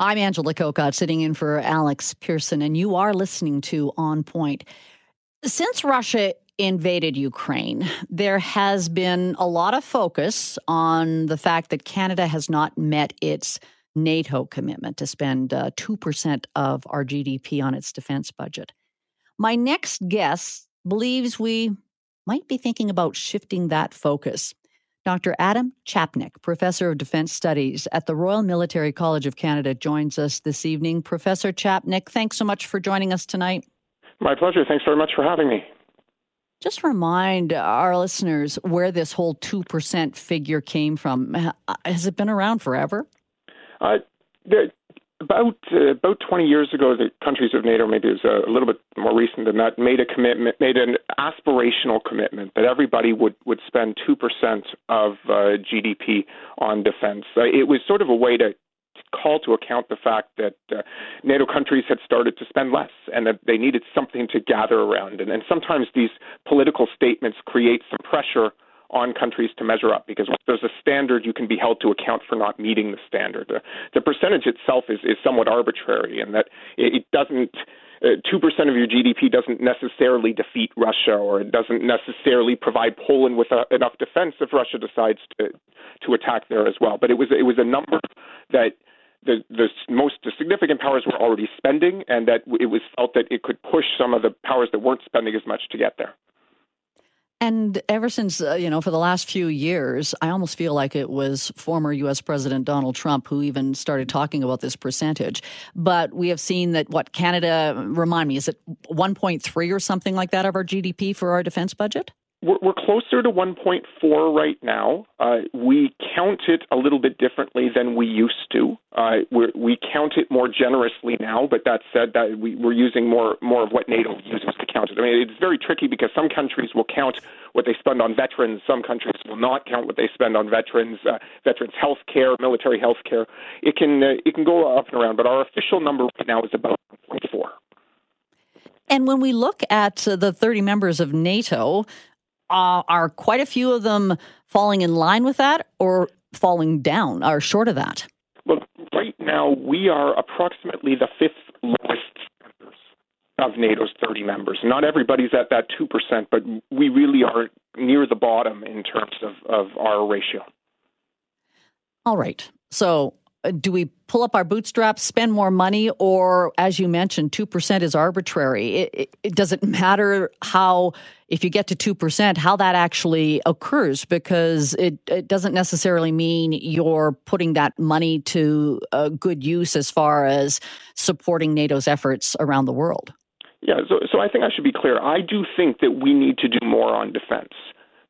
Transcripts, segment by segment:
I'm Angela Kokott, sitting in for Alex Pierson, and you are listening to On Point. Since Russia invaded Ukraine, there has been a lot of focus on the fact that Canada has not met its NATO commitment to spend uh, 2% of our GDP on its defense budget. My next guest believes we might be thinking about shifting that focus. Dr. Adam Chapnick, Professor of Defense Studies at the Royal Military College of Canada, joins us this evening. Professor Chapnick, thanks so much for joining us tonight. My pleasure. Thanks very much for having me. Just remind our listeners where this whole 2% figure came from. Has it been around forever? Uh, there, about uh, about 20 years ago, the countries of NATO, maybe it was a, a little bit more recent than that, made a commitment, made an aspirational commitment that everybody would would spend two percent of uh, GDP on defense. Uh, it was sort of a way to call to account the fact that uh, NATO countries had started to spend less and that they needed something to gather around. And, and sometimes these political statements create some pressure on countries to measure up because if there's a standard, you can be held to account for not meeting the standard. The, the percentage itself is, is somewhat arbitrary in that it, it doesn't. Uh, two uh, percent of your GDP doesn't necessarily defeat Russia, or it doesn't necessarily provide Poland with a, uh, enough defense if Russia decides to to attack there as well. But it was it was a number that the, the most the significant powers were already spending, and that it was felt that it could push some of the powers that weren't spending as much to get there. And ever since, uh, you know, for the last few years, I almost feel like it was former U.S. President Donald Trump who even started talking about this percentage. But we have seen that what Canada, remind me, is it 1.3 or something like that of our GDP for our defense budget? We're, we're closer to 1.4 right now. Uh, we count it a little bit differently than we used to. Uh, we count it more generously now, but that said, that we, we're using more more of what NATO uses to count it. I mean, it's very tricky because some countries will count what they spend on veterans, some countries will not count what they spend on veterans, uh, veterans health care, military health care. It can uh, it can go up and around, but our official number right now is about 1.4. And when we look at uh, the 30 members of NATO, uh, are quite a few of them falling in line with that or falling down or short of that? Well, right now we are approximately the fifth lowest of NATO's 30 members. Not everybody's at that 2%, but we really are near the bottom in terms of, of our ratio. All right. So Uh, do we pull up our bootstraps, spend more money, or as you mentioned, 2% is arbitrary? It, it, it doesn't matter how, if you get to 2%, how that actually occurs because it, it doesn't necessarily mean you're putting that money to a good use as far as supporting NATO's efforts around the world. Yeah, so, so I think I should be clear. I do think that we need to do more on defense.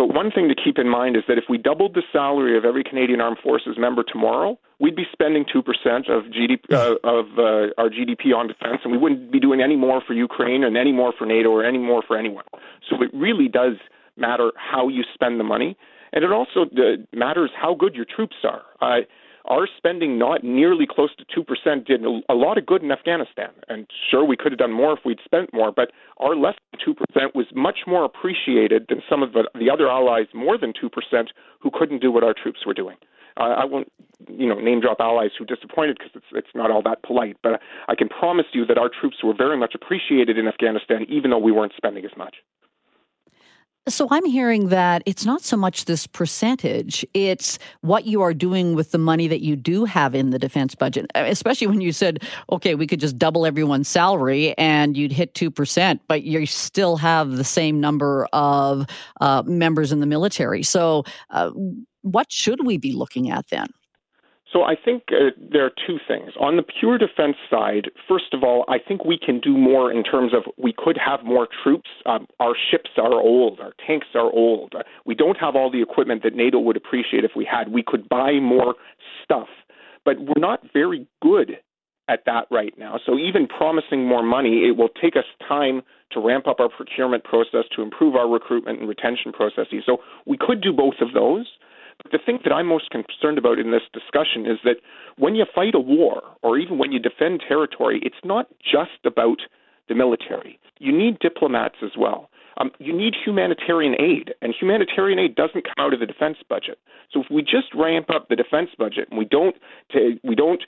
But one thing to keep in mind is that if we doubled the salary of every Canadian Armed Forces member tomorrow, we'd be spending two percent of GDP uh, of uh, our GDP on defense, and we wouldn't be doing any more for Ukraine and any more for NATO or any more for anyone. So it really does matter how you spend the money, and it also uh, matters how good your troops are. Uh, our spending not nearly close to 2% did a lot of good in Afghanistan. And sure, we could have done more if we'd spent more, but our less than 2% was much more appreciated than some of the, the other allies more than 2% who couldn't do what our troops were doing. Uh, I won't, you know, name drop allies who disappointed because it's it's not all that polite. But I can promise you that our troops were very much appreciated in Afghanistan, even though we weren't spending as much. So I'm hearing that it's not so much this percentage, it's what you are doing with the money that you do have in the defense budget, uh, especially when you said, okay, we could just double everyone's salary and you'd hit 2%, but you still have the same number of uh, members in the military. So, uh, what should we be looking at then? So I think uh, there are two things. On the pure defense side, first of all, I think we can do more in terms of we could have more troops. Um, our ships are old, our tanks are old. Uh, we don't have all the equipment that NATO would appreciate if we had. We could buy more stuff, but we're not very good at that right now. So even promising more money, it will take us time to ramp up our procurement process, to improve our recruitment and retention processes. So we could do both of those. But the thing that I'm most concerned about in this discussion is that when you fight a war, or even when you defend territory, it's not just about the military. You need diplomats as well. Um, you need humanitarian aid, and humanitarian aid doesn't come out of the defense budget. So if we just ramp up the defense budget and we don't, t- we don't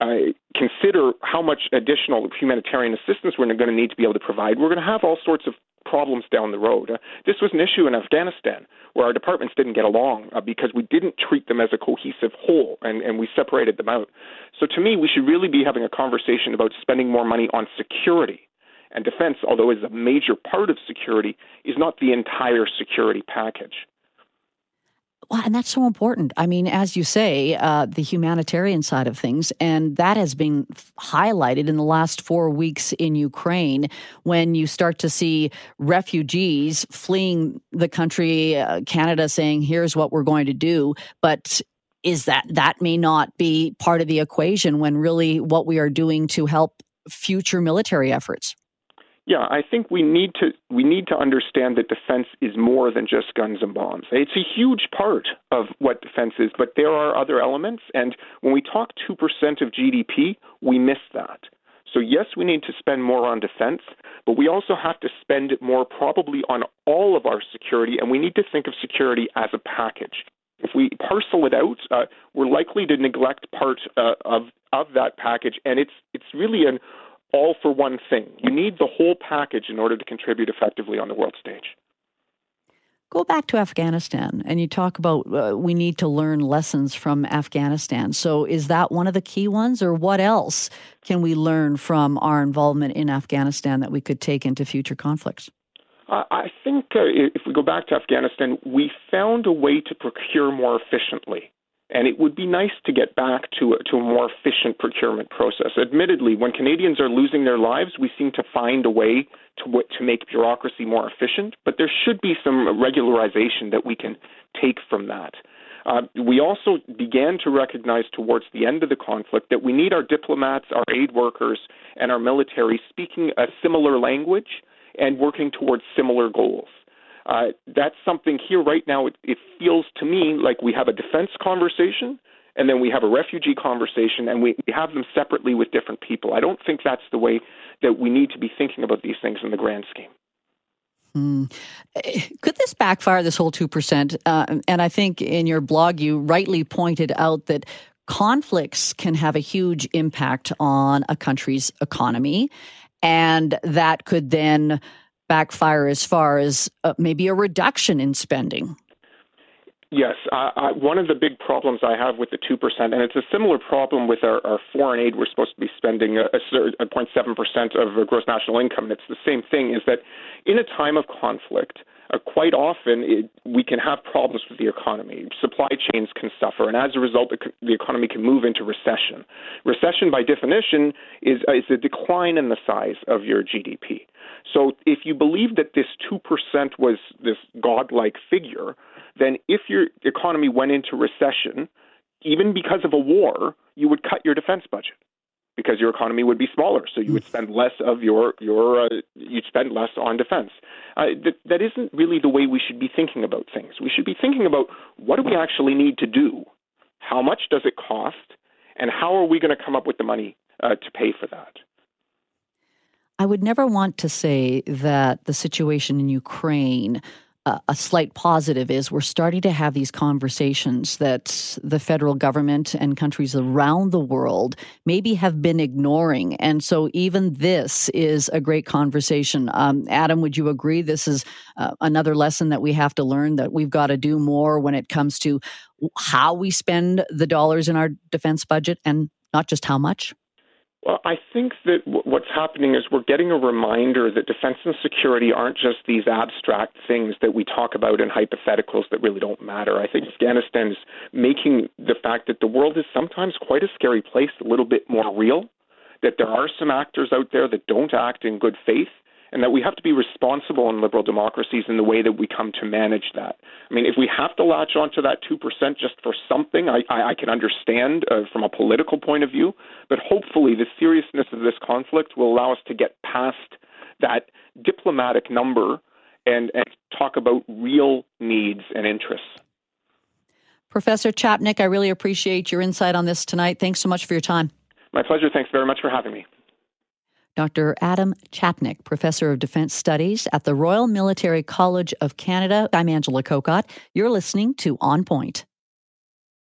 uh, consider how much additional humanitarian assistance we're going to need to be able to provide, we're going to have all sorts of problems down the road. Uh, this was an issue in Afghanistan where our departments didn't get along uh, because we didn't treat them as a cohesive whole and, and we separated them out. So to me, we should really be having a conversation about spending more money on security. And defense, although is a major part of security, is not the entire security package. Well, and that's so important. I mean, as you say, uh, the humanitarian side of things, and that has been highlighted in the last four weeks in Ukraine when you start to see refugees fleeing the country, uh, Canada saying, here's what we're going to do. But is that that may not be part of the equation when really what we are doing to help future military efforts? Yeah, I think we need to we need to understand that defense is more than just guns and bombs. It's a huge part of what defense is, but there are other elements and when we talk 2% of GDP, we miss that. So yes, we need to spend more on defense, but we also have to spend more probably on all of our security and we need to think of security as a package. If we parcel it out, uh, we're likely to neglect part uh, of of that package and it's it's really an all for one thing. You need the whole package in order to contribute effectively on the world stage. Go back to Afghanistan and you talk about uh, we need to learn lessons from Afghanistan. So, is that one of the key ones, or what else can we learn from our involvement in Afghanistan that we could take into future conflicts? Uh, I think uh, if we go back to Afghanistan, we found a way to procure more efficiently. And it would be nice to get back to a, to a more efficient procurement process. Admittedly, when Canadians are losing their lives, we seem to find a way to to make bureaucracy more efficient. But there should be some regularization that we can take from that. Uh, we also began to recognize towards the end of the conflict that we need our diplomats, our aid workers, and our military speaking a similar language and working towards similar goals. Uh, that's something here right now. It, it feels to me like we have a defense conversation and then we have a refugee conversation and we, we have them separately with different people. I don't think that's the way that we need to be thinking about these things in the grand scheme. Hmm. Could this backfire, this whole 2%? Uh, and I think in your blog, you rightly pointed out that conflicts can have a huge impact on a country's economy. And that could then backfire as far as uh, maybe a reduction in spending. Yes, uh, I, one of the big problems I have with the two percent, and it's a similar problem with our, our foreign aid. We're supposed to be spending a, a 0.7 percent of gross national income, and it's the same thing. Is that in a time of conflict, uh, quite often it, we can have problems with the economy. Supply chains can suffer, and as a result, the, the economy can move into recession. Recession, by definition, is, uh, is a decline in the size of your GDP. So if you believe that this 2% was this godlike figure, then if your economy went into recession, even because of a war, you would cut your defense budget because your economy would be smaller. So you would spend less of your your uh, you'd spend less on defense. Uh, that that isn't really the way we should be thinking about things. We should be thinking about what do we actually need to do, how much does it cost, and how are we going to come up with the money uh, to pay for that. I would never want to say that the situation in Ukraine, uh, a slight positive is we're starting to have these conversations that the federal government and countries around the world maybe have been ignoring. And so even this is a great conversation. Um, Adam, would you agree? This is uh, another lesson that we have to learn that we've got to do more when it comes to how we spend the dollars in our defense budget and not just how much? Well, I think that w- what's happening is we're getting a reminder that defense and security aren't just these abstract things that we talk about in hypotheticals that really don't matter. I think Afghanistan is making the fact that the world is sometimes quite a scary place a little bit more real, that there are some actors out there that don't act in good faith, and that we have to be responsible in liberal democracies in the way that we come to manage that. I mean, if we have to latch onto that 2% just for something, I, I, I can understand uh, from a political point of view, but hopefully the seriousness of this conflict will allow us to get past that diplomatic number and, and talk about real needs and interests. Professor Chapnick, I really appreciate your insight on this tonight. Thanks so much for your time. My pleasure. Thanks very much for having me. Dr. Adam Chapnick, Professor of Defense Studies at the Royal Military College of Canada. I'm Angela Kokott. You're listening to On Point.